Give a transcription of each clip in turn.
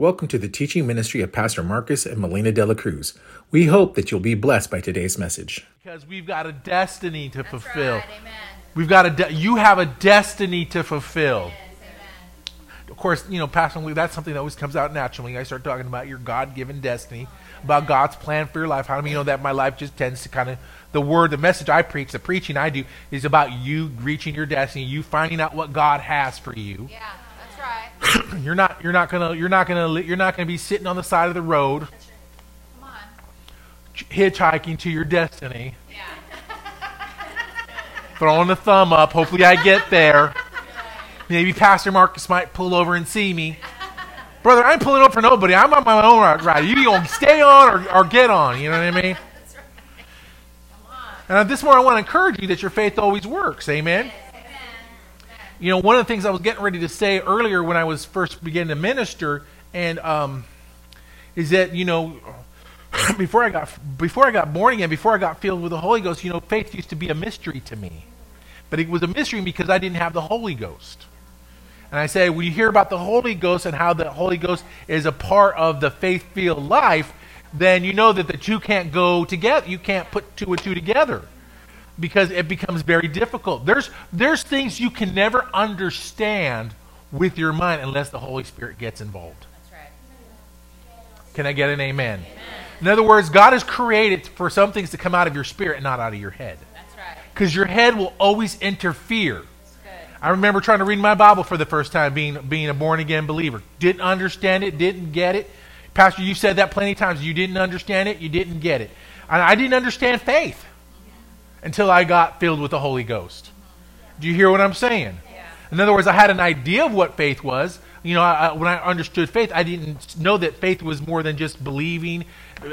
Welcome to the teaching ministry of Pastor Marcus and Melina De La Cruz. We hope that you'll be blessed by today's message. Because we've got a destiny to That's fulfill. right, amen. We've got a de- you have a destiny to fulfill. Yes. Of course, you know, passionately, that's something that always comes out naturally. I start talking about your God-given destiny, about God's plan for your life. How do you know that my life just tends to kind of the word, the message I preach, the preaching I do is about you reaching your destiny, you finding out what God has for you. Yeah, that's right. You're not you're not gonna you're not gonna you're not gonna be sitting on the side of the road Come on. hitchhiking to your destiny, Yeah. throwing the thumb up. Hopefully, I get there. Maybe Pastor Marcus might pull over and see me. Brother, I ain't pulling up for nobody. I'm on my own ride. You gonna stay on or, or get on? You know what I mean? Right. Come on. And this morning, I want to encourage you that your faith always works. Amen. Amen. You know, one of the things I was getting ready to say earlier when I was first beginning to minister, and um, is that you know, before I got before I got born again, before I got filled with the Holy Ghost, you know, faith used to be a mystery to me, but it was a mystery because I didn't have the Holy Ghost. And I say, when you hear about the Holy Ghost and how the Holy Ghost is a part of the faith-filled life, then you know that the two can't go together. You can't put two and two together because it becomes very difficult. There's there's things you can never understand with your mind unless the Holy Spirit gets involved. That's right. Can I get an amen? In other words, God has created for some things to come out of your spirit and not out of your head. That's right. Because your head will always interfere. That's good. I remember trying to read my Bible for the first time, being being a born again believer. Didn't understand it, didn't get it. Pastor, you said that plenty of times. You didn't understand it, you didn't get it. And I didn't understand faith until I got filled with the Holy Ghost. Do you hear what I'm saying? Yeah. In other words, I had an idea of what faith was. You know, I, when I understood faith, I didn't know that faith was more than just believing,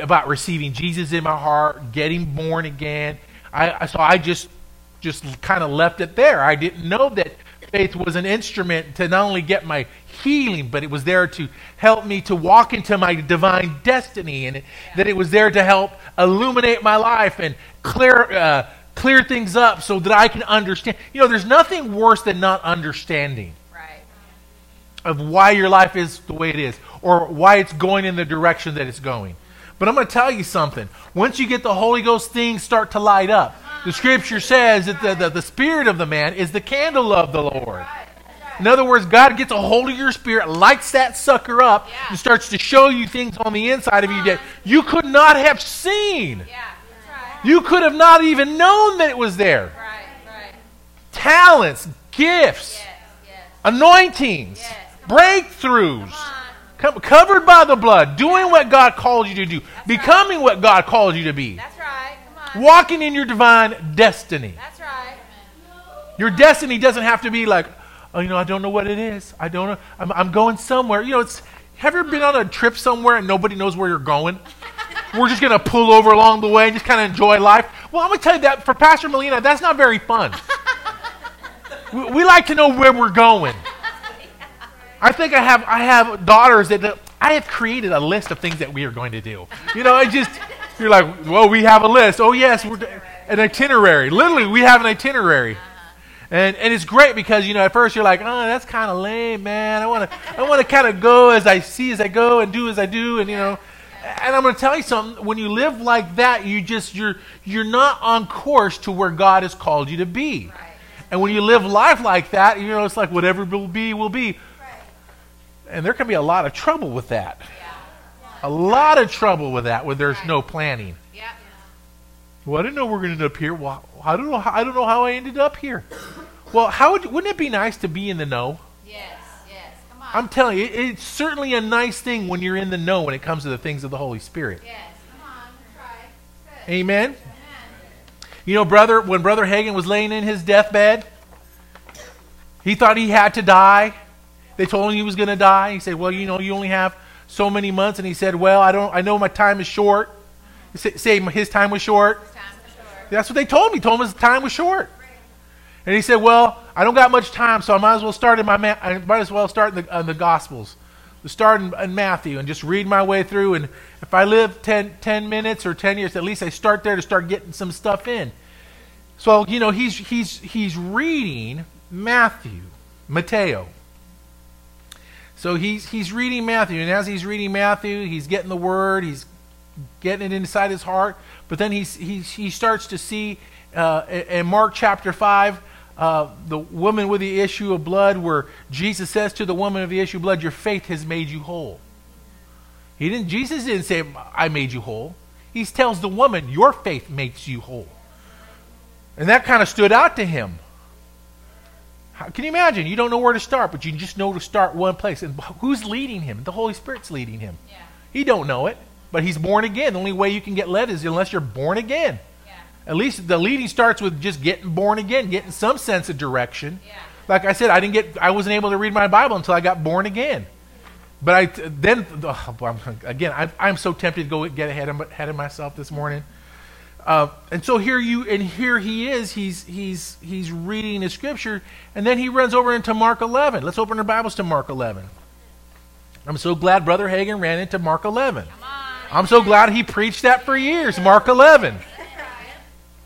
about receiving Jesus in my heart, getting born again. I, I so I just just kind of left it there. I didn't know that faith was an instrument to not only get my healing, but it was there to help me to walk into my divine destiny, and it, that it was there to help illuminate my life and clear uh, clear things up so that I can understand. You know, there's nothing worse than not understanding Right. of why your life is the way it is or why it's going in the direction that it's going. But I'm going to tell you something. Once you get the Holy Ghost, things start to light up. The scripture says that the, the, the spirit of the man is the candle of the Lord. In other words, God gets a hold of your spirit, lights that sucker up, Yeah. and starts to show you things on the inside of you that uh-huh. you could not have seen. Yeah. That's right. You could have not even known that it was there. Right. Right. Talents, gifts, Yes. Yes. anointings, Yes. Breakthroughs. Come covered by the blood, doing what God called you to do, becoming what God called you to be, That's right. Come on. walking in your divine destiny. That's right. Your destiny doesn't have to be like, oh, you know, I don't know what it is. I don't know. I'm, I'm going somewhere. You know, it's. Have you ever been on a trip somewhere and nobody knows where you're going? We're just going to pull over along the way and just kind of enjoy life. Well, I'm going to tell you that for Pastor Melina, that's not very fun. we, we like to know where we're going. I think I have I have daughters that I have created a list of things that we are going to do. You know, I just you're like, well, we have a list. Oh yes, we're an itinerary. Literally, we have an itinerary. And, and it's great because you know at first you're like oh that's kind of lame man I want to I want to kind of go as I see as I go and do as I do and you know and I'm going to tell you something when you live like that you just you're you're not on course to where God has called you to be Right. and when you live life like that you know it's like whatever will be will be Right. and there can be a lot of trouble with that Yeah. a lot of trouble with that when there's no planning Yeah. well I didn't know we are going to end up here well I don't know how, I don't know how I ended up here well how would, wouldn't it be nice to be in the know Yes. Yes. Come on. I'm telling you, it, it's certainly a nice thing when you're in the know when it comes to the things of the Holy Spirit. yes. Come on. Good. Amen. Amen. You know, brother, when Brother Hagin was laying in his deathbed, he thought he had to die. They told him he was going to die. He said, "Well, you know, you only have so many months." And he said, "Well, I don't. I know my time is short." Say, say his time was short. Time for sure. That's what they told me. Told him his time was short. And he said, "Well, I don't got much time, so I might as well start in my ma- I might as well start in the, in the Gospels, start in, in Matthew, and just read my way through. And if I live 10, 10 minutes or ten years, at least I start there to start getting some stuff in." So you know, he's he's he's reading Matthew, Matteo. So he's he's reading Matthew, and as he's reading Matthew, he's getting the word, he's getting it inside his heart. But then he's, he he starts to see uh, in Mark chapter five. Uh, the woman with the issue of blood, where Jesus says to the woman of the issue of blood, "Your faith has made you whole." He didn't. Jesus didn't say, "I made you whole." He tells the woman, "Your faith makes you whole," and that kind of stood out to him. How, can you imagine? You don't know where to start, but you just know to start one place. And who's leading him? The Holy Spirit's leading him. Yeah. He don't know it, but he's born again. The only way you can get led is unless you're born again. At least the leading starts with just getting born again, getting some sense of direction. Yeah. Like I said, I didn't get, I wasn't able to read my Bible until I got born again. But I then oh, again, I, I'm so tempted to go get ahead of, ahead of myself this morning. Uh, and so here you and here he is. He's he's he's reading the scripture, and then he runs over into Mark 11. Let's open our Bibles to Mark 11. I'm so glad Brother Hagin ran into Mark 11. I'm so glad he preached that for years. Mark 11.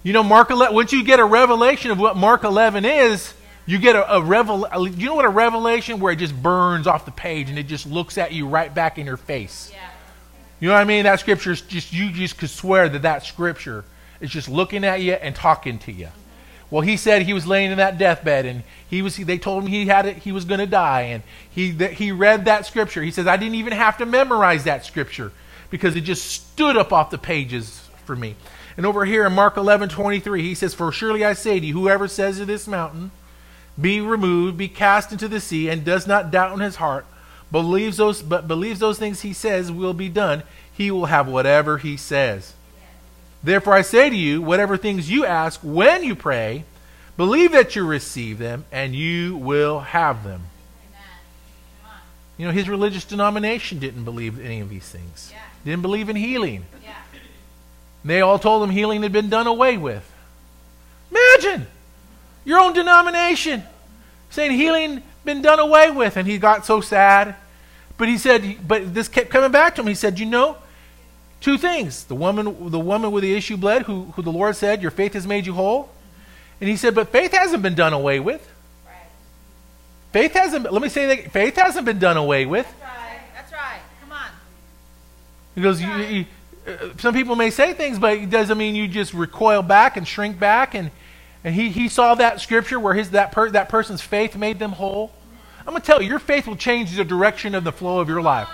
You know, Mark 11. Once you get a revelation of what Mark 11 is, you get a, a revel. You know what a revelation where it just burns off the page and it just looks at you right back in your face. Yeah. You know what I mean? That scripture is just you just could swear that that scripture is just looking at you and talking to you. Well, he said he was laying in that deathbed, and he was. They told him he had it. He was going to die, and he that he read that scripture. He says I didn't even have to memorize that scripture because it just stood up off the pages for me. And over here in Mark eleven twenty three, he says, "For surely I say to you, whoever says to this mountain, be removed, be cast into the sea, and does not doubt in his heart, believes those but believes those things he says will be done, he will have whatever he says. Therefore I say to you, whatever things you ask when you pray, believe that you receive them, and you will have them. Amen. Come on. You know, his religious denomination didn't believe any of these things. Yeah. Didn't believe in healing. Yeah. They all told him healing had been done away with. Imagine your own denomination saying healing been done away with, and he got so sad. But he said, but this kept coming back to him. He said, you know, two things: the woman, the woman with the issue bled, who, who the Lord said, your faith has made you whole. And he said, but faith hasn't been done away with. Right. Faith hasn't. Let me say that faith hasn't been done away with. That's right. That's right. Come on. He goes, some people may say things, but it doesn't mean you just recoil back and shrink back. And, and he, he saw that scripture where his, that, per, that person's faith made them whole. I'm going to tell you, your faith will change the direction of the flow of your life.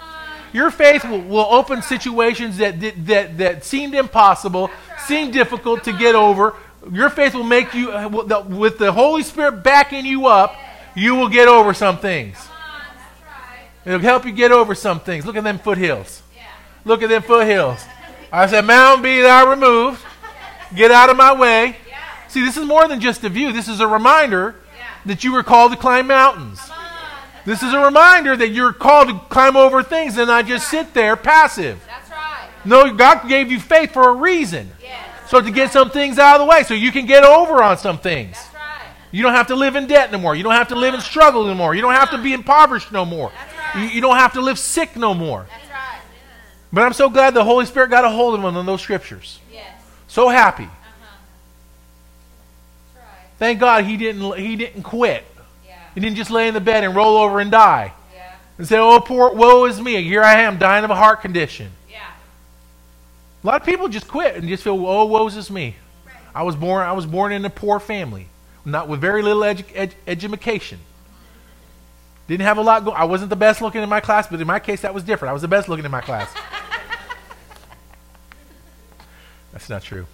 Your faith will, will open situations that, that, that, that seemed impossible, seemed difficult to get over. Your faith will make you, uh, with the- Holy Spirit backing you up, you will get over some things. It'll help you get over some things. Look at them foothills. Look at them foothills. I said, Mountain be thou removed. Get out of my way. Yeah. See, this is more than just a view. This is a reminder Yeah. that you were called to climb mountains. This is a reminder that you're called to climb over things and not just sit there passive. That's right. No, God gave you faith for a reason. Yes. So to get some things out of the way so you can get over on some things. That's right. You don't have to live in debt no more. You don't have to live in struggle no more. You don't have to be impoverished no more. That's You, right. you don't have to live sick no more. That's right. But I'm so glad the Holy Spirit got a hold of him on those scriptures. Yes. So happy. Uh-huh. Right. Thank God he didn't he didn't quit. Yeah. He didn't just lay in the bed and roll over and die. Yeah. And say, "Oh, poor woe is me. Here I am dying of a heart condition." Yeah. A lot of people just quit and just feel, "Oh, woe is me. I was born I was born in a poor family, not with very little edu- ed- education. Didn't have a lot go I wasn't the best looking in my class, but in my case that was different. I was the best looking in my class. That's not true.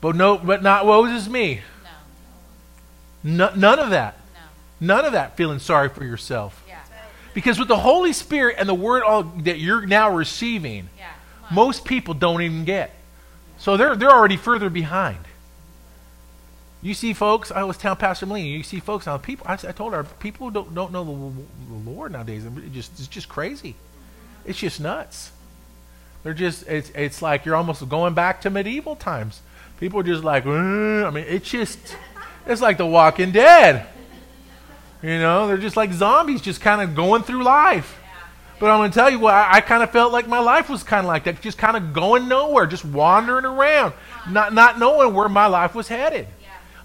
But no, but not woe is me. No. No, none of that. No. None of that feeling sorry for yourself. Yeah. Because with the Holy Spirit and the word all, that you're now receiving, Yeah. Most people don't even get. So they're, they're already further behind. You see folks, I was telling Pastor Melina, you see folks now, people, I, I told her, people don't, don't know the, the Lord nowadays. It just, it's just crazy. It's just nuts. They're just, it's, it's like you're almost going back to medieval times. People are just like, "Uh," I mean, it's just, it's like the walking dead. You know, they're just like zombies, just kind of going through life. But I'm going to tell you what, I, I kind of felt like my life was kind of like that, just kind of going nowhere, just wandering around, not, not knowing where my life was headed.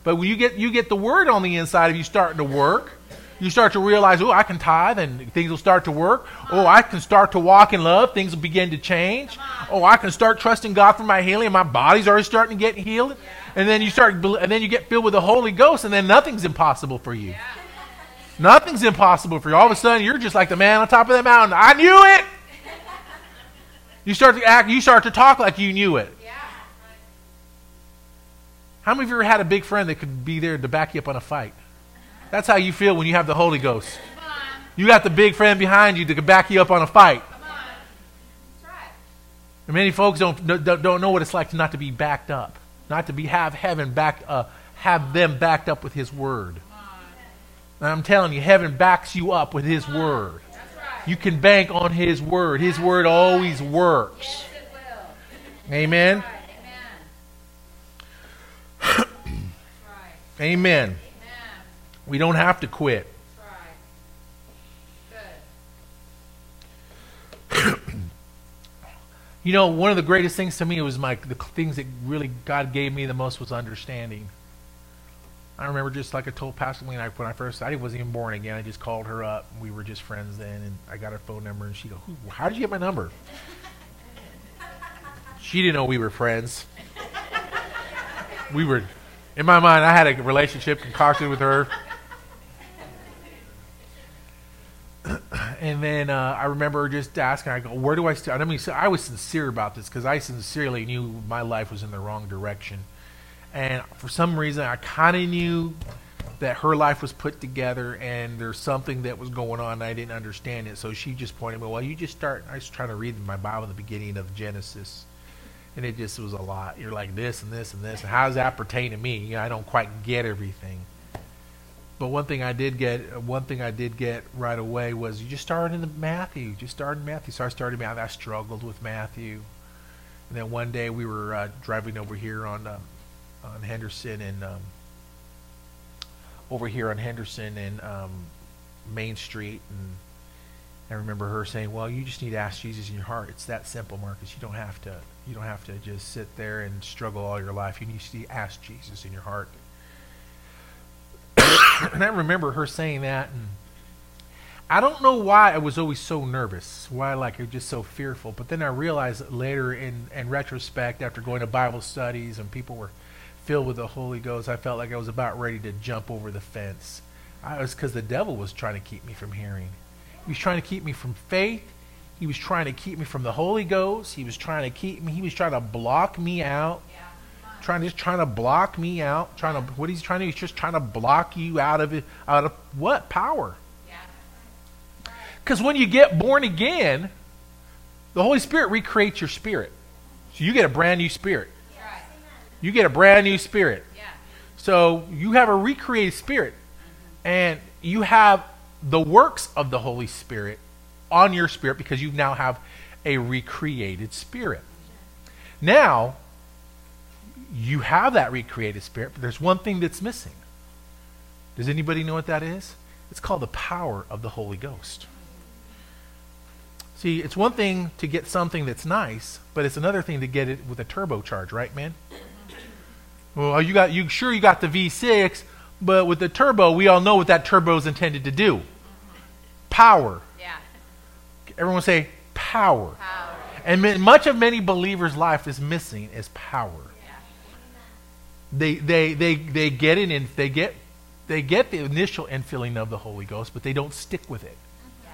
But when you get, you get the word on the inside of you starting to work, You start to realize, oh, I can tithe and things will start to work. Oh, I can start to walk in love. Things will begin to change. Oh, I can start trusting God for my healing. My body's already starting to get healed. And then you start, and then you get filled with the Holy Ghost, and then nothing's impossible for you. Nothing's impossible for you. All of a sudden, you're just like the man on top of the mountain. I knew it. You start to act. You start to talk like you knew it. Yeah. How many of you ever had a big friend that could be there to back you up on a fight? That's how you feel when you have the Holy Ghost. You got the big friend behind you that can back you up on a fight. Come on. That's right. And many folks don't, don't don't know what it's like to not to be backed up, not to be have heaven back, uh, have them backed up with His Word. And I'm telling you, heaven backs you up with His Word. You can bank on His Word. His Word always works. Amen. Amen. That's right. Amen. Amen. We don't have to quit. That's right. Good. You know, one of the greatest things to me was my the things that really God gave me the most was understanding. I remember just like I told Pastor Lee, I, when I first I wasn't even born again. I just called her up. We were just friends then, and I got her phone number, and she go, "Who- "How did you get my number?" She didn't know we were friends. We were, in my mind, I had a relationship concocted with her. And then uh, I remember just asking, I go, where do I start? I mean, so I was sincere about this because I sincerely knew my life was in the wrong direction. And for some reason, I kind of knew that her life was put together and there's something that was going on and I didn't understand it. So she just pointed me, well, you just start. I was trying to read my Bible in the beginning of Genesis. And it just was a lot. You're like this and this and this. And how does that pertain to me? You know, I don't quite get everything. But one thing I did get, one thing I did get right away was you just started in the Matthew. Just started Matthew. So I started Matthew. I struggled with Matthew. And then one day we were uh, driving over here on um, on Henderson and um, over here on Henderson and um, Main Street, and I remember her saying, "Well, you just need to ask Jesus in your heart. It's that simple, Marcus. You don't have to. You don't have to just sit there and struggle all your life. You need to ask Jesus in your heart." and I remember her saying that, and I don't know why I was always so nervous, why like I was just so fearful. But then I realized later, in in retrospect, after going to Bible studies and people were filled with the Holy Ghost, I felt like I was about ready to jump over the fence. I was because the devil was trying to keep me from hearing. He was trying to keep me from faith. He was trying to keep me from the Holy Ghost. He was trying to keep me. He was trying to block me out Yeah. Trying just trying to block me out trying to what he's trying to he's just trying to block you out of it out of what? Power. Because when you get born again the holy spirit recreates your spirit. So you get a brand new spirit. You get a brand new spirit. So you have a recreated spirit. And you have the works of the holy spirit on your spirit because you now have a recreated spirit. Now you have that recreated spirit, but there's one thing that's missing. Does anybody know what that is? It's called the power of the Holy Ghost. See, it's one thing to get something that's nice, but it's another thing to get it with a turbocharge, right, man? Well, you got you sure you got the V6, but with the turbo, we all know what that turbo is intended to do. Power. Yeah. Everyone say power. Power. And much of many believers' life is missing is power. They they they they get it in they get they get the initial infilling of the Holy Ghost, but they don't stick with it. Yeah.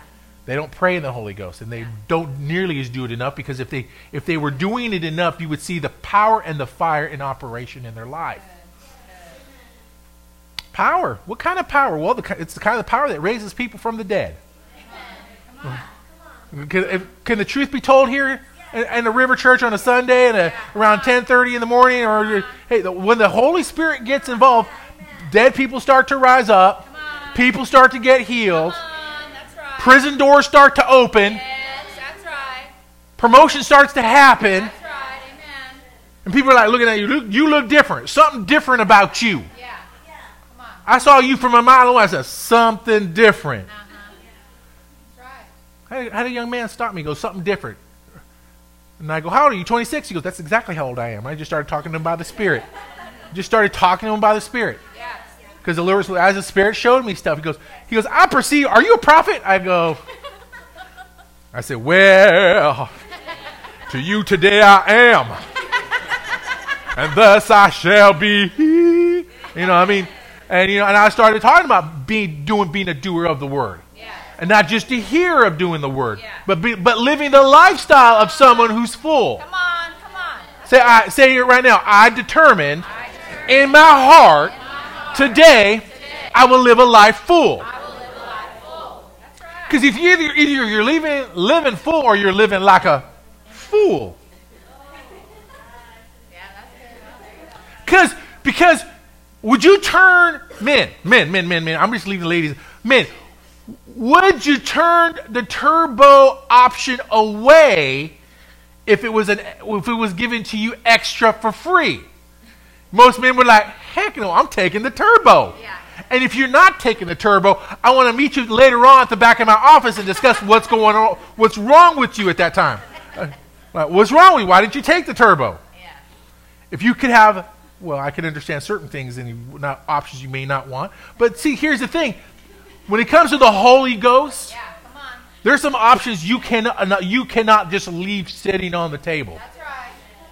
They don't pray in the Holy Ghost, and they don't nearly as do it enough because if they if they were doing it enough, you would see the power and the fire in operation in their life. Power. What kind of power? Well, the, it's the kind of power that raises people from the dead. Can, if, can the truth be told here in the River Church on a Sunday and a, around 10:30 in the morning? Or hey, the, when the Holy Spirit gets involved, dead people start to rise up, people start to get healed, Come on. That's right. prison doors start to open, Yes. Right. promotion starts to happen, right. And people are like looking at you. Look, you look different. Something different about you. Yeah. Come on. I saw you from a mile away. I said something different. Uh-huh. That's right. How did, a young man stop me? Goes, something different. And I go, how old are you? 26? He goes, that's exactly how old I am. I just started talking to him by the Spirit. Just started talking to him by the Spirit. Yes. Because the Lord, as the Spirit showed me stuff, he goes, he goes, I perceive. Are you a prophet? I go. I said, well, to you today I am, and thus I shall be. You know, I mean, and you know, and I started talking about being doing being a doer of the word. And not just to hear of doing the word, Yeah. but be, but living the lifestyle of someone who's full. Come on, come on. Say, I say it right now. I determined I determine in my heart today I will live a life full. I will live a life full. Right. Because if you either, either you're living living full or you're living like a fool. Yeah, that's good. Because because would you turn men, men, men, men, men? I'm just leaving the ladies. Men, would you turn the turbo option away if it was an if it was given to you extra for free? Most men were like, heck no, I'm taking the turbo. Yeah. And if you're not taking the turbo, I want to meet you later on at the back of my office and discuss what's going on, what's wrong with you at that time. Uh, like, what's wrong with you? Why didn't you take the turbo? Yeah. If you could have, well, I can understand certain things and you- not options you may not want. But see, here's the thing: when it comes to the Holy Ghost, Yeah, come on. there's some options you cannot uh, you cannot just leave sitting on the table That's right.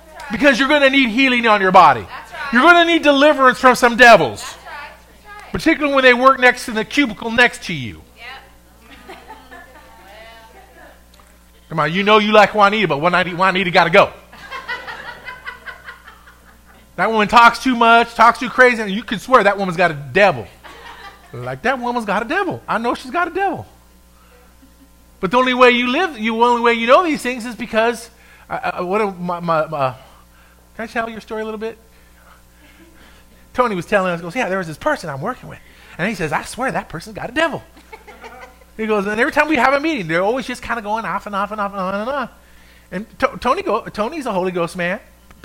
That's right. because you're going to need healing on your body. That's right. You're going to need deliverance from some devils, That's right. That's right. particularly when they work next to the cubicle next to you. Yep. Come on, you know you like Juanita, but Juanita, Juanita got to go. That woman talks too much, talks too crazy, and you can swear that woman's got a devil. Like that woman's got a devil. I know she's got a devil. But the only way you live, you only way you know these things is because. I, I, what a- my, my, my, can I tell your story a little bit? Tony was telling us, goes, yeah, there was this person I'm working with, and he says, I swear that person's got a devil. He goes, and every time we have a meeting, they're always just kind of going off and off and off and on and on. And to- Tony, go, Tony's a Holy Ghost man.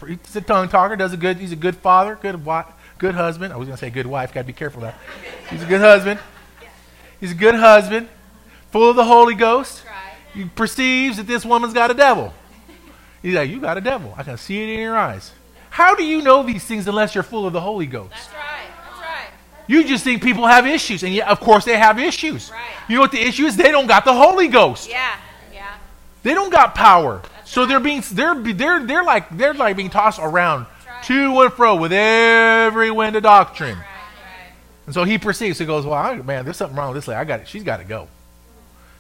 He's a tongue talker. Does a good. He's a good father. Good wife. Good husband. I was going to say good wife. Got to be careful that. He's a good husband. He's a good husband, full of the Holy Ghost. That's right. He perceives that this woman's got a devil. He's like, you got a devil. I can see it in your eyes. How do you know these things unless you're full of the Holy Ghost? That's right. That's right. You just think people have issues, and yeah, of course they have issues. Right. You know what the issue is? They don't got the Holy Ghost. Yeah. Yeah. They don't got power. So they're being they're they're they're like they're like being tossed around right. To and fro with every wind of doctrine. Right. Right. And so he perceives. He goes, "Well, I, man, there's something wrong with this lady. I got it. She's got to go.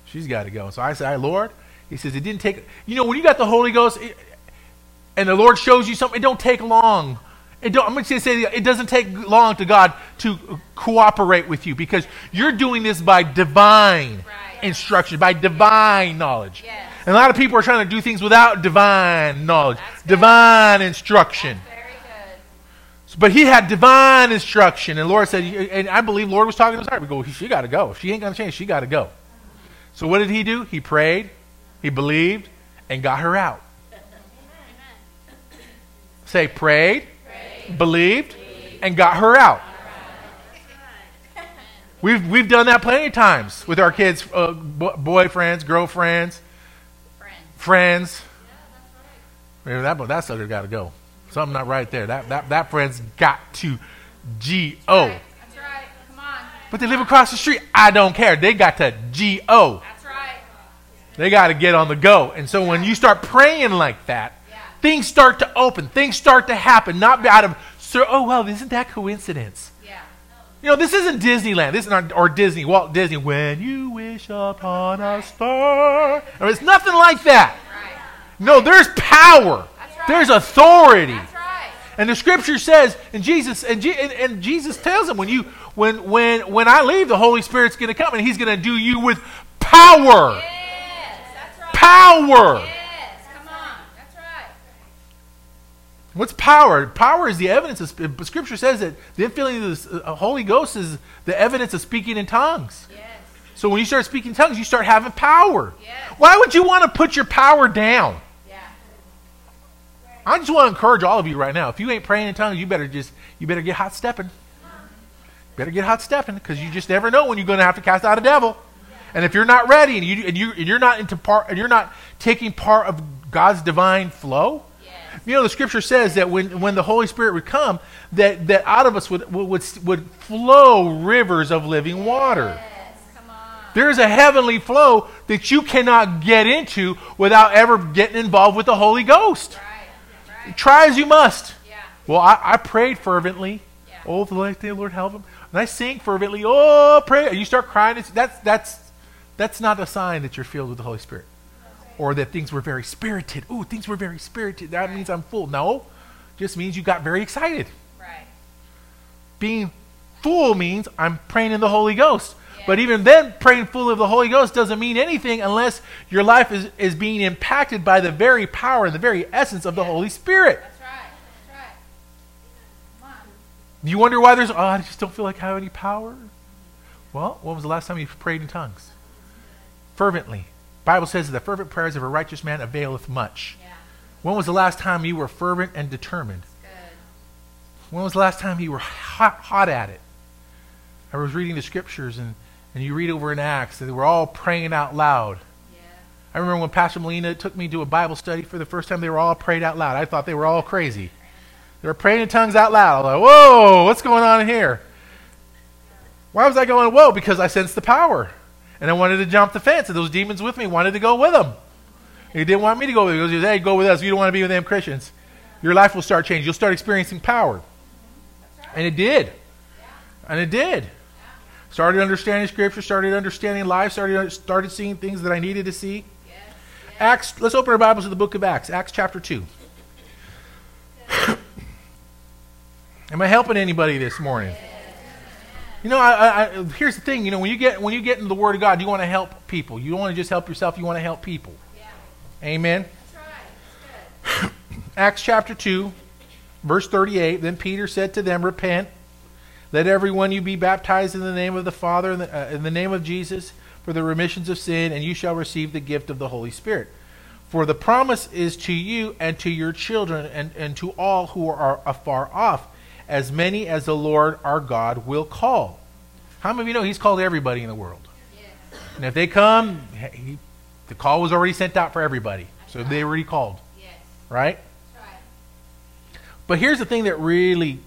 She's got to go." So I say, "Lord," he says, "It didn't take. You know, when you got the Holy Ghost, it, and the Lord shows you something, it don't take long. It don't, I'm going to say it doesn't take long to God to cooperate with you because you're doing this by divine Right. instruction, by divine knowledge. Yes. And a lot of people are trying to do things without divine knowledge, divine instruction. But he had divine instruction, and Lord said, and I believe Lord was talking to his heart. We go, she got to go. If she ain't gonna change, she got to go. So what did he do? He prayed, he believed, and got her out. Say prayed, believed, and got her out. We've we've done that plenty of times with our kids, uh, boyfriends, girlfriends, Friends. friends. Maybe that but that sucker got to go. Something not right there. That that that friend's got to G O. Right. That's right. Come on. But they live across the street. I don't care. They got to G O. That's right. They got to get on the go. And so when you start praying like that, Yeah. things start to open. Things start to happen. Not out of so. Oh well, isn't that coincidence? Yeah. You know, this isn't Disneyland. This is not or Disney, Walt Disney. When you wish upon a star, I mean, it's nothing like that. Right. No, there's power. Right. There's authority. That's right. And the scripture says, and Jesus and, Je- and, and Jesus tells him, when you when when when I leave, the Holy Spirit's going to come and He's going to do you with power. Yes. That's right. Power. Yes. Come on. That's right. What's power? Power is the evidence. Of, scripture says that the infilling of the uh, Holy Ghost is the evidence of speaking in tongues. Yes. So when you start speaking in tongues, you start having power. Yes. Why would you want to put your power down? I just want to encourage all of you right now. If you ain't praying in tongues, you better just you better get hot stepping. Better get hot stepping because you just never know when you're going to have to cast out a devil. And if you're not ready and you and you and you're not into part and you're not taking part of God's divine flow, Yes. You know, the scripture says that when, when the Holy Spirit would come, that, that out of us would, would, would flow rivers of living water. Yes. There is a heavenly flow that you cannot get into without ever getting involved with the Holy Ghost. Right. Right. Try as you must. Yeah. Well, I, I prayed fervently. Yeah. Oh, the Lord, the Lord help him. And I sing fervently. Oh, pray. And you start crying. That's, that's, that's not a sign that you're filled with the Holy Spirit. Or that things were very spirited. Ooh, things were very spirited. That means I'm full. No, just means you got very excited. Right. Being full means I'm praying in the Holy Ghost. But even then, praying full of the Holy Ghost doesn't mean anything unless your life is, is being impacted by the very power and the very essence of the Holy Spirit. That's right. That's right. Do you wonder why there's, oh, I just don't feel like I have any power? Well, when was the last time you prayed in tongues? Fervently. Bible says that the fervent prayers of a righteous man availeth much. Yeah. When was the last time you were fervent and determined? Good. When was the last time you were hot, hot at it? I was reading the scriptures, and, and you read over in Acts that they were all praying out loud. Yeah. I remember when Pastor Melina took me to a Bible study for the first time, they were all prayed out loud. I thought they were all crazy. They were praying in tongues out loud. I was like, whoa, what's going on here? Why was I going, whoa? Because I sensed the power. And I wanted to jump the fence, and those demons with me wanted to go with them. He didn't want me to go with them. He goes, hey, go with us. You don't want to be with them Christians. Your life will start changing. You'll start experiencing power. And it did. And it did. Started understanding Scripture, started understanding life, started, started seeing things that I needed to see. Yes. Acts, let's open our Bibles to the book of Acts, Acts chapter 2. Am I helping anybody this morning? You know, I, I, I, here's the thing. You know, when you get when you get into the Word of God, you want to help people. You don't want to just help yourself. You want to help people. Yeah. Amen. That's right. That's good. Acts chapter 2, verse 38. Then Peter said to them, Repent, let every one you be baptized in the name of the Father, in the, uh, in the name of Jesus, for the remissions of sin, and you shall receive the gift of the Holy Spirit. For the promise is to you and to your children and, and to all who are afar off, as many as the Lord our God will call. How many of you know He's called everybody in the world? And if they come, he, the call was already sent out for everybody. So they already called, Yes. right? Right. But here's the thing that really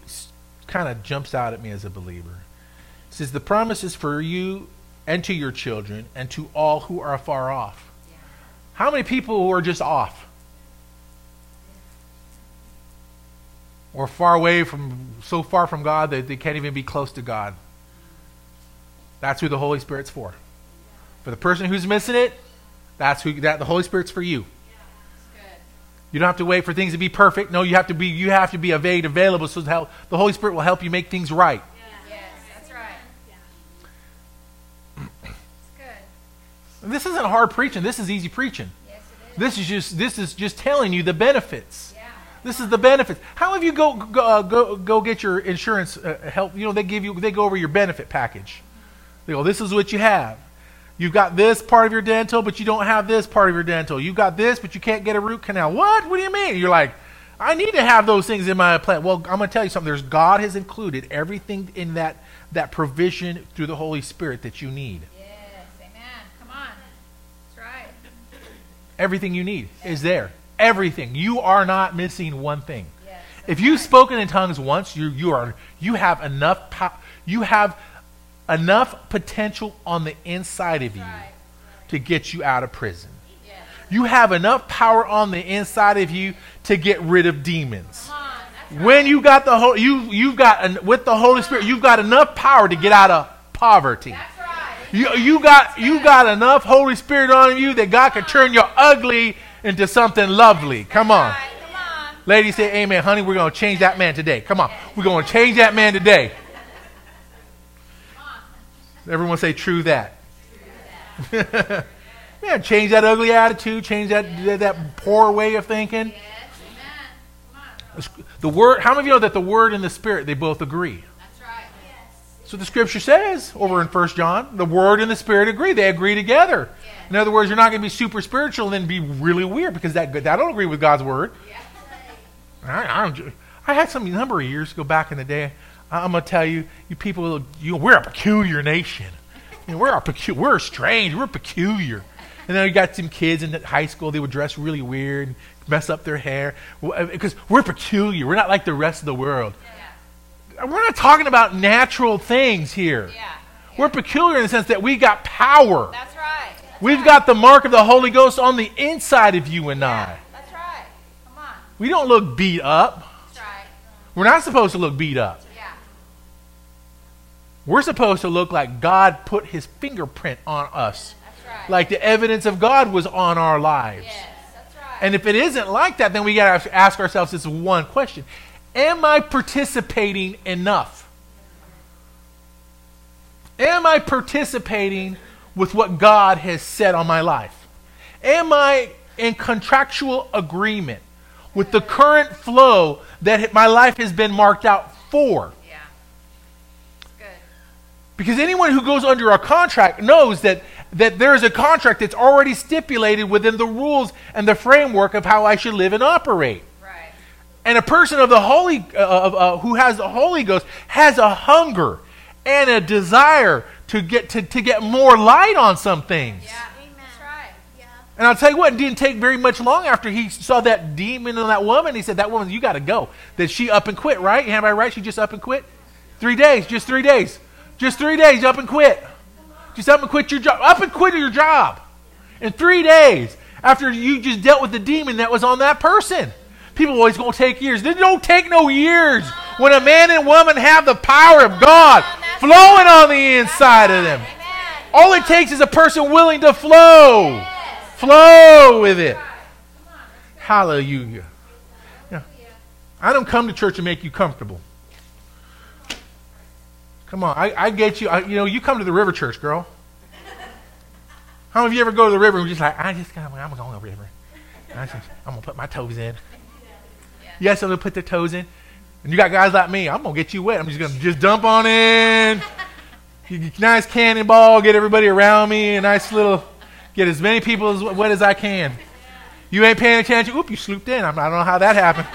kind of jumps out at me as a believer. It says the promise is for you and to your children and to all who are far off. How many people who are just off? Or far away from so far from God that they can't even be close to God. That's who the Holy Spirit's for. For the person who's missing it, that's who that the Holy Spirit's for you. You don't have to wait for things to be perfect. No, you have to be you have to be made available so the Holy Spirit will help you make things right. Yes. That's right. It's good. This isn't hard preaching. This is easy preaching. Yes, it is. This is just this is just telling you the benefits. Yeah. This is the benefits. How have you go go uh, go, go get your insurance uh, help? You know they give you they go over your benefit package. They go, this is what you have. You've got this part of your dental, but you don't have this part of your dental. You've got this, but you can't get a root canal. What? What do you mean? You're like, I need to have those things in my plan. Well, I'm going to tell you something. There's God has included everything in that that provision through the Holy Spirit that you need. Yes. Amen. Come on. That's right. Everything you need is there. Everything. You are not missing one thing. Yes. If you've spoken in tongues once, you you are you have enough po- you have enough potential on the inside of you to get you out of prison. You have enough power on the inside of you to get rid of demons. Come on. That's When you got the whole you you've got an, with the Holy Spirit, you've got enough power to get out of poverty. You, you got you got enough Holy Spirit on you that God can turn your ugly into something lovely. Come on. Right. Come on. Ladies say amen. Honey, we're going to change that man today. Come on. We're going to change that man today. Everyone say true that. yeah, change that ugly attitude, change that, that that poor way of thinking. Yes. Amen. The word, how many of you know that the word and the spirit they both agree? That's right. Yes. So the scripture says over in 1 John, the word and the spirit agree. They agree together. In other words, you're not going to be super spiritual and then be really weird because that that don't agree with God's word. I, I, don't, I had some number of years ago back in the day. I, am gonna tell you, you people, you we're a peculiar nation. We're a pecu- we're strange. We're peculiar. And then you got some kids in high school, they would dress really weird, mess up their hair. Because uh, we're peculiar. We're not like the rest of the world. Yeah. We're not talking about natural things here. Yeah. We're peculiar in the sense that we got power. That's right. That's We've right. got the mark of the Holy Ghost on the inside of you and I. That's right. Come on. We don't look beat up. That's right. We're not supposed to look beat up. We're supposed to look like God put his fingerprint on us. That's right. Like the evidence of God was on our lives. Yes. That's right. And if it isn't like that, then we got to ask ourselves this one question Am I participating enough? Am I participating with what God has said on my life? Am I in contractual agreement with the current flow that my life has been marked out for? Because anyone who goes under a contract knows that, that there is a contract that's already stipulated within the rules and the framework of how I should live and operate. Right. And a person of the Holy, uh, of, uh, who has the Holy Ghost has a hunger and a desire to get, to, to get more light on some things. Yeah. Amen. Right. Yeah. And I'll tell you what, it didn't take very much long after he saw that demon in that woman. He said, That woman, you got to go. That she up and quit, right? Am I right? She just up and quit? Three days, just three days. Just three days, up and quit. Just up and quit your job. Up and quit your job. In three days, after you just dealt with the demon that was on that person. People always going to take years. They don't take no years when a man and woman have the power of God flowing on the inside of them. All it takes is a person willing to flow. Flow with it. Hallelujah. Yeah. I don't come to church to make you comfortable. Come on, I, I get you. I, you know, you come to the river church, girl. How many of you ever go to the river and just like, I just got, I'm going to the river. I just, I'm gonna put my toes in. Yes, I'm gonna put their toes in. And you got guys like me. I'm gonna get you wet. I'm just gonna just dump on in. Nice cannonball. Get everybody around me. A nice little. Get as many people as wet as I can. You ain't paying attention. Oop, you slipped in. I'm, I don't know how that happened.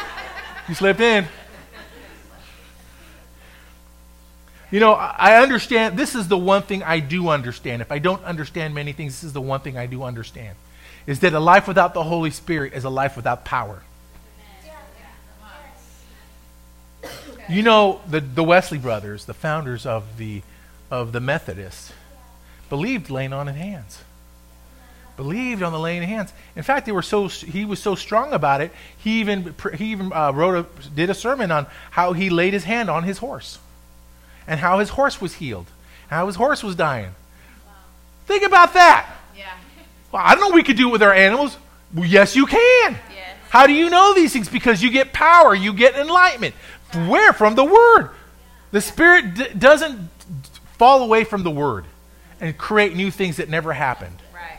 You slipped in. You know, I understand. This is the one thing I do understand. If I don't understand many things, this is the one thing I do understand. Is that a life without the Holy Spirit is a life without power. You know, the, the Wesley brothers, the founders of the, of the Methodists, believed laying on of hands. Believed on the laying of hands. In fact, they were so he was so strong about it. He even he even uh, wrote a did a sermon on how he laid his hand on his horse, and how his horse was healed, how his horse was dying. Think about that. Yeah. Well, I don't know. We could do it with our animals. Well, yes, you can. Yes. How do you know these things? Because you get power, you get enlightenment. Where? From the Word. The Spirit d- doesn't d- fall away from the Word and create new things that never happened. Right.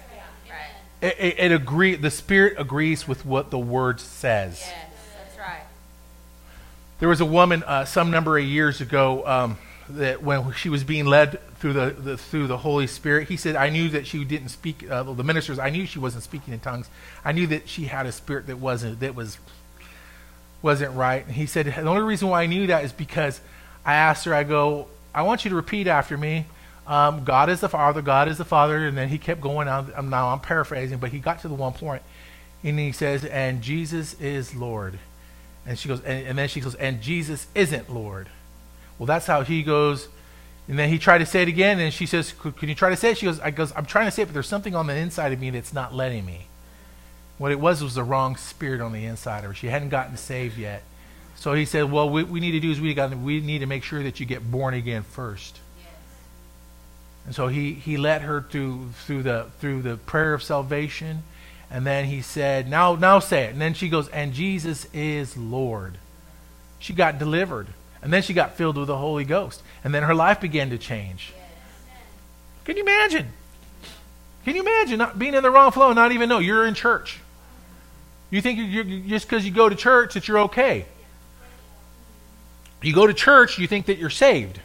Right. It, it, it agree. The Spirit agrees with what the Word says. Yes. That's right. There was a woman uh, some number of years ago um, that when she was being led through the, the through the Holy Spirit, he said, "I knew that she didn't speak." Uh, the ministers, I knew she wasn't speaking in tongues. I knew that she had a spirit that wasn't that was wasn't right. And he said, "The only reason why I knew that is because I asked her. I go, I want you to repeat after me." Um, God is the Father. God is the Father. And then he kept going on. Um, now I'm paraphrasing, but he got to the one point, and he says, "And Jesus is Lord." And she goes, and, and then she goes, and Jesus isn't Lord. Well, that's how he goes. And then he tried to say it again, and she says, Can you try to say it? She goes, I goes, I'm trying to say it, but there's something on the inside of me that's not letting me. What it was was the wrong spirit on the inside of her. She hadn't gotten saved yet. So he said, Well, what we need to do is we, got, we need to make sure that you get born again first. And so he, he led her through through the through the prayer of salvation, and then he said, "Now now say it." And then she goes, "And Jesus is Lord." She got delivered, and then she got filled with the Holy Ghost, and then her life began to change. Can you imagine? Can you imagine not being in the wrong flow and not even know you're in church? You think you're, you're, just because you go to church that you're okay. You go to church, you think that you're saved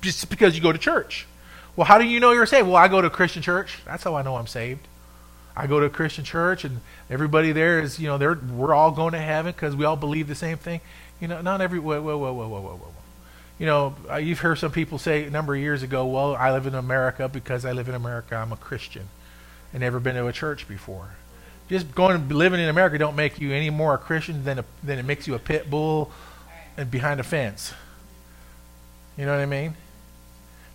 just because you go to church. Well, how do you know you're saved? Well, I go to a Christian church. That's how I know I'm saved. I go to a Christian church, and everybody there is, you know, they're we're all going to heaven because we all believe the same thing. You know, not every whoa, whoa, whoa, whoa, whoa, whoa, whoa. You know, uh, you've heard some people say a number of years ago, "Well, I live in America because I live in America. I'm a Christian." and never been to a church before. Just going and living in America don't make you any more a Christian than a, than it makes you a pit bull and behind a fence. You know what I mean?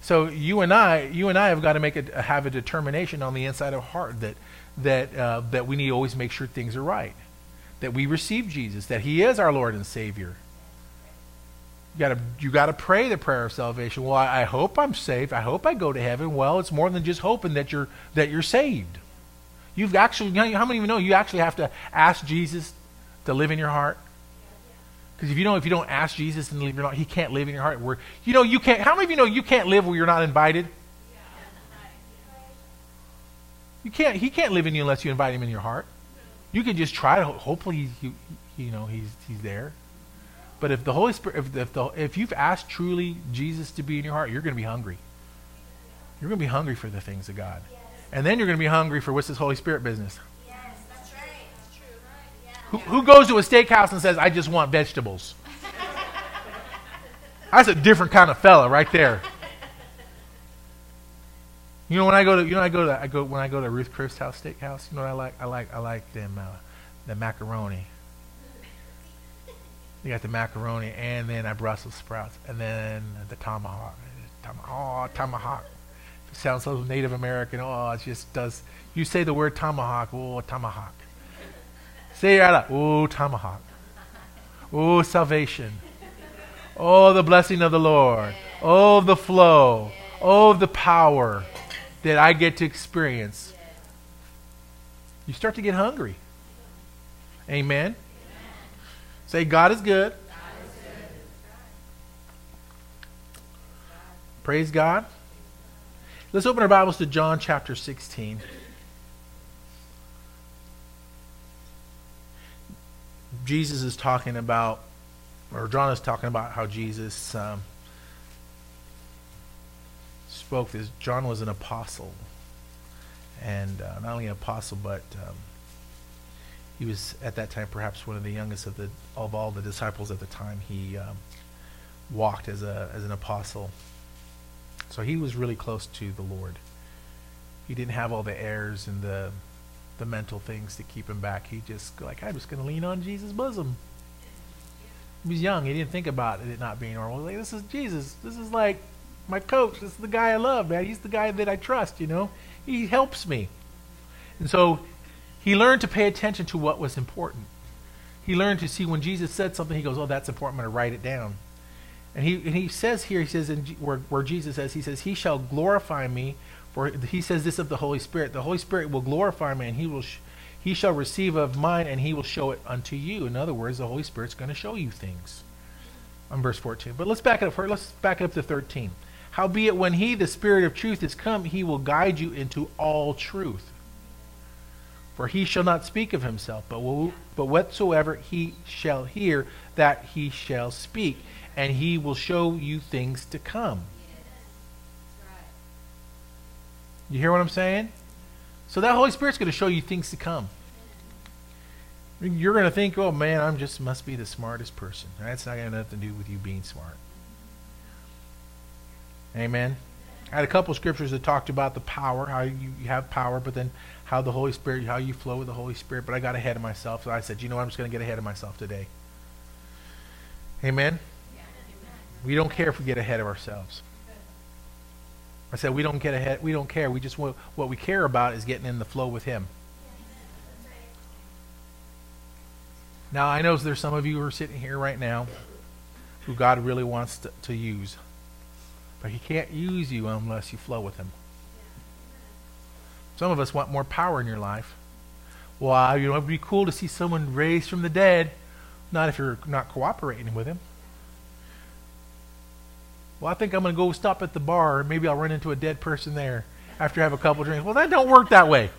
So you and I, you and I have got to make a, have a determination on the inside of heart that that uh, that we need to always make sure things are right, that we receive Jesus, that He is our Lord and Savior. You got to you got to pray the prayer of salvation. Well, I, I hope I'm saved. I hope I go to heaven. Well, it's more than just hoping that you're that you're saved. You've actually, how many of you know you actually have to ask Jesus to live in your heart? Because if you don't, if you don't ask Jesus to live your heart, He can't live in your heart. Where you know you can't. How many of you know you can't live where you're not invited? You can't. He can't live in you unless you invite Him in your heart. You can just try to. Hopefully, you, you know He's He's there. But if the Holy Spirit, if, if, the, if you've asked truly Jesus to be in your heart, you're going to be hungry. You're going to be hungry for the things of God. And then you're going to be hungry for what's this Holy Spirit business. Yes, that's right. That's true. Right. Yeah. Who, who goes to a steakhouse and says, I just want vegetables? That's a different kind of fella right there. You know when I go to you know I go to I go when I go to Ruth Chris House Steakhouse. You know what I like? I like I like them uh, the macaroni. You got the macaroni and then I Brussels sprouts and then the tomahawk. Tomahawk, tomahawk. It sounds so Native American. Oh, it just does. You say the word tomahawk. Oh, tomahawk. Say it out loud. Oh, tomahawk. Oh, salvation. Oh, the blessing of the Lord. Oh, the flow. Oh, the power that I get to experience. You start to get hungry. Amen. Say, God is good. Praise God. Let's open our Bibles to John chapter 16. Jesus is talking about, or John is talking about how Jesus um, spoke this. John was an apostle. And uh, not only an apostle, but um, he was at that time perhaps one of the youngest of the of all the disciples at the time. He um, walked as a as an apostle, so he was really close to the Lord. He didn't have all the airs and the the mental things to keep him back. He just like I'm just going to lean on Jesus' bosom. He was young. He didn't think about it not being normal. Like this is Jesus. This is like my coach. This is the guy I love, man. He's the guy that I trust. You know, he helps me, and so he learned to pay attention to what was important. He learned to see when Jesus said something, he goes, Oh, that's important. I'm going to write it down. And he, and he says here, he says, in, where, where Jesus says, He says, He shall glorify me. For he says this of the Holy Spirit. The Holy Spirit will glorify me, and he will. Sh- he shall receive of mine, and he will show it unto you. In other words, the Holy Spirit's going to show you things. On verse 14. But let's back it up. Let's back it up to 13. Howbeit, when he, the Spirit of truth, is come, he will guide you into all truth. For he shall not speak of himself, but, will, but whatsoever he shall hear, that he shall speak, and he will show you things to come. You hear what I'm saying? So that Holy Spirit's going to show you things to come. You're going to think, oh man, I'm just must be the smartest person. That's not going to have nothing to do with you being smart. Amen. I had a couple scriptures that talked about the power, how you have power, but then how the Holy Spirit, how you flow with the Holy Spirit. But I got ahead of myself, so I said, you know what, I'm just going to get ahead of myself today. Amen? We don't care if we get ahead of ourselves. I said we don't get ahead. We don't care. We just want, what we care about is getting in the flow with Him. Now I know there's some of you who are sitting here right now who God really wants to, to use, but He can't use you unless you flow with Him. Some of us want more power in your life. Wow, you know, it'd be cool to see someone raised from the dead. Not if you're not cooperating with him. Well, I think I'm going to go stop at the bar. Maybe I'll run into a dead person there after I have a couple drinks. Well, that don't work that way.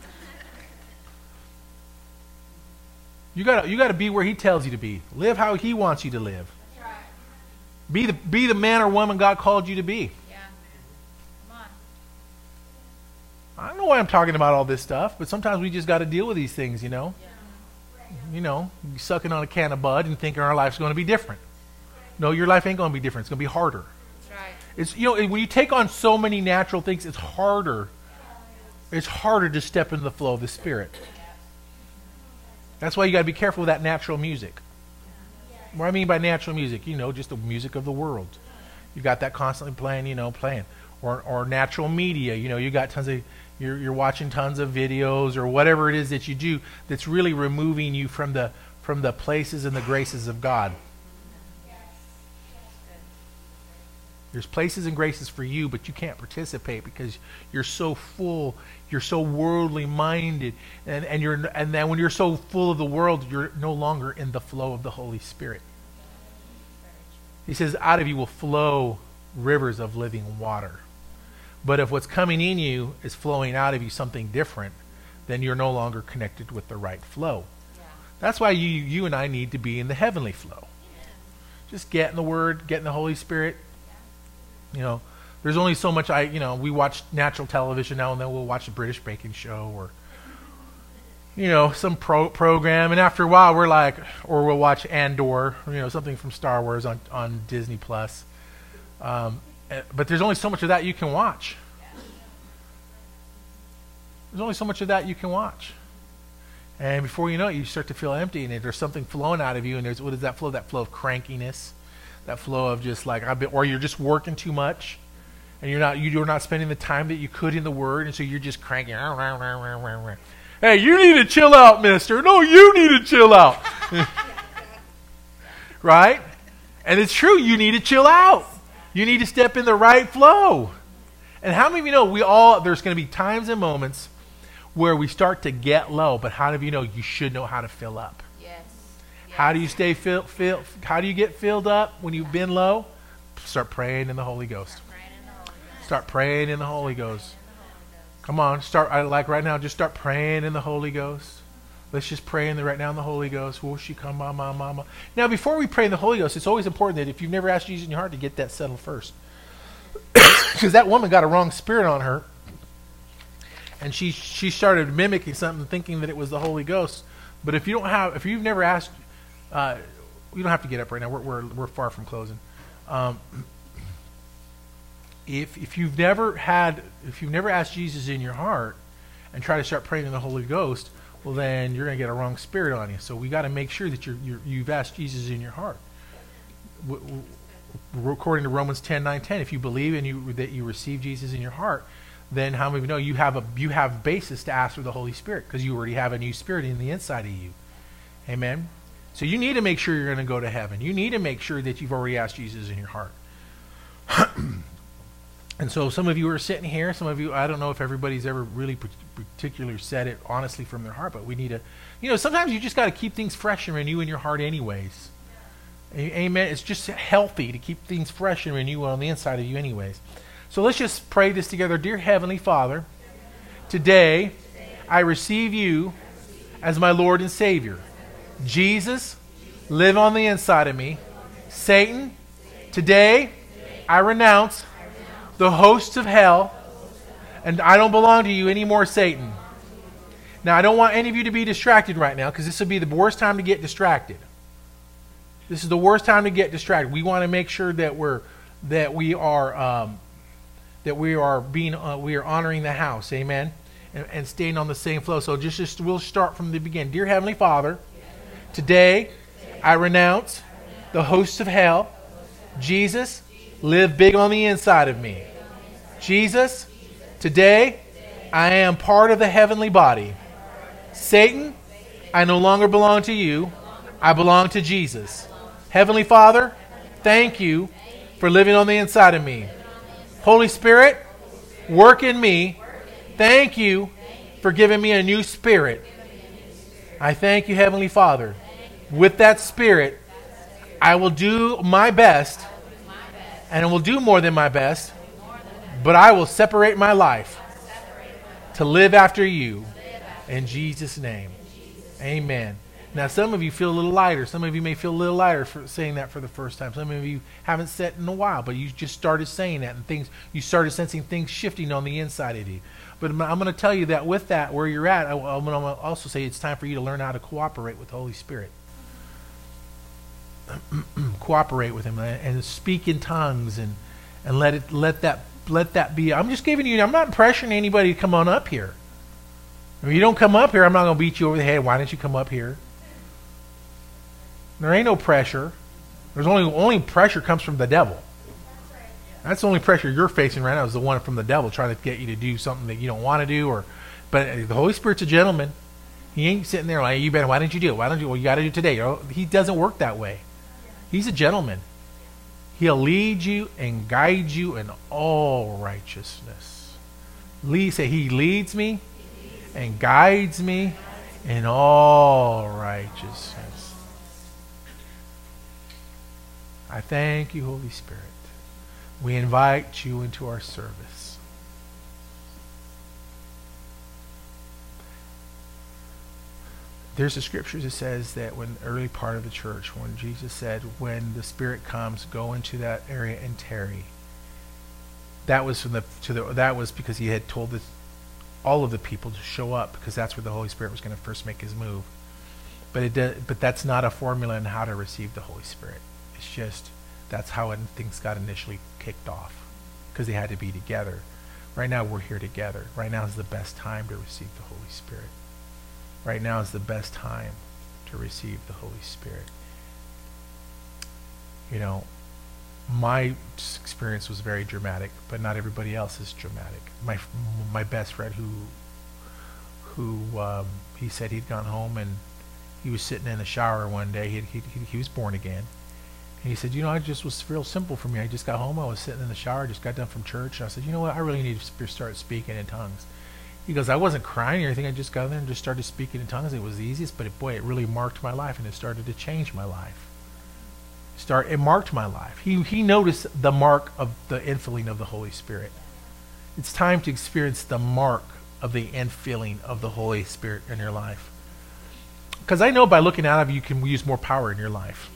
You got you got to be where he tells you to be. Live how he wants you to live. Be the be the man or woman God called you to be. Yeah. Come on. I don't know why I'm talking about all this stuff, but sometimes we just got to deal with these things, you know. You know, sucking on a can of Bud and thinking our life's going to be different. No, your life ain't going to be different. It's going to be harder. Right. It's you know when you take on so many natural things, it's harder it's harder to step into the flow of the Spirit. That's why you got to be careful with that natural music. What I mean by natural music, you know, just the music of the world. You got that constantly playing, you know, playing, or or natural media. You know, you got tons of you're you're watching tons of videos or whatever it is that you do that's really removing you from the from the places and the graces of God. There's places and graces for you, but you can't participate because you're so full, you're so worldly minded, and, and you're and then when you're so full of the world, you're no longer in the flow of the Holy Spirit. He says, out of you will flow rivers of living water. But if what's coming in you is flowing out of you something different, then you're no longer connected with the right flow. That's why you you and I need to be in the heavenly flow. Just get in the Word, get in the Holy Spirit, you know, there's only so much I, you know, we watch natural television now and then. We'll watch a British baking show or, you know, some pro- program, and after a while we're like, or we'll watch Andor, you know, something from Star Wars on on Disney Plus. Um, eh, but there's only so much of that you can watch. There's only so much of that you can watch. And before you know it, you start to feel empty, and there's something flowing out of you. And there's what is that flow? That flow of crankiness, that flow of just like I've been, or you're just working too much, and you're not you're not spending the time that you could in the Word, and so you're just cranking. Hey, you need to chill out, Mister. No, you need to chill out. right? And it's true. You need to chill out. You need to step in the right flow. And how many of you know we all there's going to be times and moments where we start to get low, but how many of you know you should know how to fill up? Yes. How do you stay fill, fill, How do you get filled up when you've been low? Start praying in the Holy Ghost. Praying in the Holy Ghost. Start praying in the Holy Ghost. Come on, start like right now. Just start praying in the Holy Ghost. Let's just pray in the right now in the Holy Ghost. Will she come, mama, mama? Now, before we pray in the Holy Ghost, it's always important that if you've never asked Jesus in your heart, to get that settled first, because that woman got a wrong spirit on her, and she she started mimicking something, thinking that it was the Holy Ghost. But if you don't have, if you've never asked, uh, you don't have to get up right now. We're we're, we're far from closing. Um, if if you've never had, if you've never asked Jesus in your heart, and try to start praying in the Holy Ghost, well then you're going to get a wrong spirit on you. So we got to make sure that you're, you're you've asked Jesus in your heart. W- w- according to Romans 10, 9, 10, if you believe and you that you receive Jesus in your heart, then how many of you know you have a you have basis to ask for the Holy Spirit because you already have a new spirit in the inside of you. Amen. So you need to make sure you're going to go to heaven. You need to make sure that you've already asked Jesus in your heart. and so some of you are sitting here. Some of you, I don't know if everybody's ever really particularly said it honestly from their heart, but we need to, you know, sometimes you just got to keep things fresh and renew in your heart, anyways. Amen. It's just healthy to keep things fresh and renew on the inside of you, anyways. So let's just pray this together. Dear Heavenly Father, today I receive you as my Lord and Savior. Jesus, live on the inside of me. Satan, today I renounce the hosts of hell, and I don't belong to you anymore, Satan. Now, I don't want any of you to be distracted right now because this would be the worst time to get distracted. This is the worst time to get distracted. We want to make sure that we're that we are um, that we are being uh, we are honoring the house, amen, and, and staying on the same flow. So just, just we'll start from the beginning. Dear Heavenly Father, today I renounce the hosts of hell. Jesus, live big on the inside of me. Jesus, today I am part of the heavenly body. Satan, I no longer belong to you. I belong to Jesus. Heavenly Father, thank you for living on the inside of me. Holy Spirit, work in me. Thank you for giving me a new spirit. I thank you, Heavenly Father. With that spirit, I will do my best, and I will do more than my best, but I will separate my life to live after you. In Jesus' name. Amen. Now, some of you feel a little lighter. Some of you may feel a little lighter for saying that for the first time. Some of you haven't said it in a while, but you just started saying that, and things you started sensing things shifting on the inside of you. But I'm going to tell you that with that, where you're at, I'm going to also say it's time for you to learn how to cooperate with the Holy Spirit. cooperate with Him and speak in tongues and and let it let that let that be. I'm just giving you. I'm not pressuring anybody to come on up here. If you don't come up here, I'm not going to beat you over the head. Why don't you come up here? There ain't no pressure. There's only only pressure comes from the devil. That's the only pressure you're facing right now is the one from the devil trying to get you to do something that you don't want to do. Or, but the Holy Spirit's a gentleman. He ain't sitting there like you better. Why didn't you do it? Why don't you? Well, you got to do it today. Oh, he doesn't work that way. He's a gentleman. He'll lead you and guide you in all righteousness. Lead, say, He leads me and guides me in all righteousness. I thank you, Holy Spirit. We invite you into our service. There's a scripture that says that when early part of the church, when Jesus said, when the Spirit comes, go into that area and tarry. That was from the to the that was because he had told the, all of the people to show up because that's where the Holy Spirit was going to first make his move. But it did, but that's not a formula on how to receive the Holy Spirit. It's just that's how it, things got initially kicked off because they had to be together. Right now, we're here together. Right now is the best time to receive the Holy Spirit. Right now is the best time to receive the Holy Spirit. You know, my experience was very dramatic, but not everybody else is dramatic. My my best friend who who um, he said he'd gone home and he was sitting in the shower one day. He he, he was born again and he said, you know, it just was real simple for me. I just got home. I was sitting in the shower. just got done from church. And I said, you know what? I really need to start speaking in tongues. He goes, I wasn't crying or anything. I just got there and just started speaking in tongues. It was the easiest, but it, boy, it really marked my life, and it started to change my life. Start, it marked my life. He, he noticed the mark of the infilling of the Holy Spirit. It's time to experience the mark of the infilling of the Holy Spirit in your life. Because I know by looking out of you, you can use more power in your life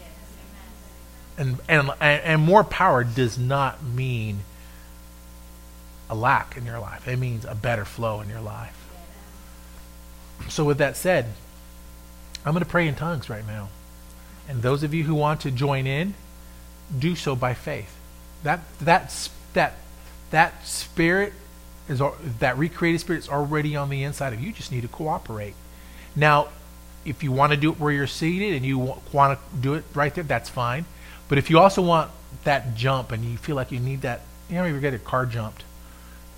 and, and, and more power does not mean a lack in your life. It means a better flow in your life. So, with that said, I'm going to pray in tongues right now. And those of you who want to join in, do so by faith. That, that, that, that spirit, is that recreated spirit is already on the inside of you. You just need to cooperate. Now, if you want to do it where you're seated and you want to do it right there, that's fine. But if you also want that jump and you feel like you need that, you know, you get a car jumped,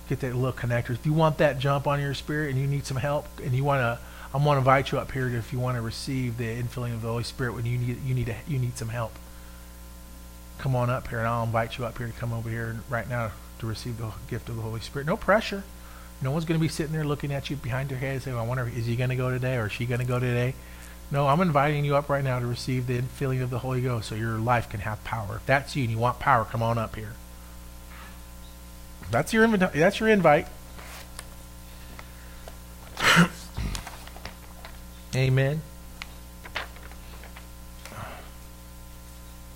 get that little connector. If you want that jump on your spirit and you need some help and you want to, I want to invite you up here if you want to receive the infilling of the Holy Spirit when you need you need to, you need some help. Come on up here and I'll invite you up here to come over here right now to receive the gift of the Holy Spirit. No pressure. No one's going to be sitting there looking at you behind your head and saying, I wonder, is he going to go today or is she going to go today? No, I'm inviting you up right now to receive the infilling of the Holy Ghost so your life can have power. If that's you and you want power, come on up here. That's your invite. That's your invite. Amen.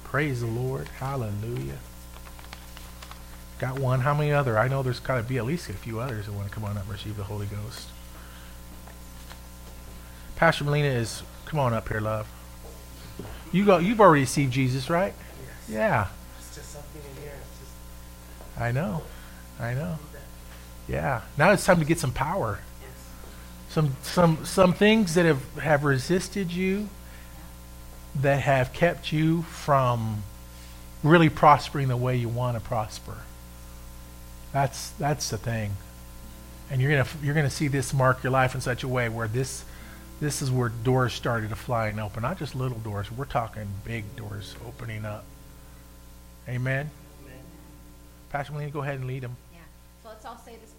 Praise the Lord. Hallelujah. Got one. How many other? I know there's got to be at least a few others that want to come on up and receive the Holy Ghost. Pastor Melina is Come on up here, love. You go. You've already received Jesus, right? Yes. Yeah. It's just something in here. It's just I know. I know. Yeah. Now it's time to get some power. Some some some things that have have resisted you, that have kept you from really prospering the way you want to prosper. That's that's the thing. And you're gonna you're gonna see this mark your life in such a way where this this is where doors started to fly and open. Not just little doors. We're talking big doors opening up. Amen. Amen. Pastor Melina, go ahead and lead them. So say this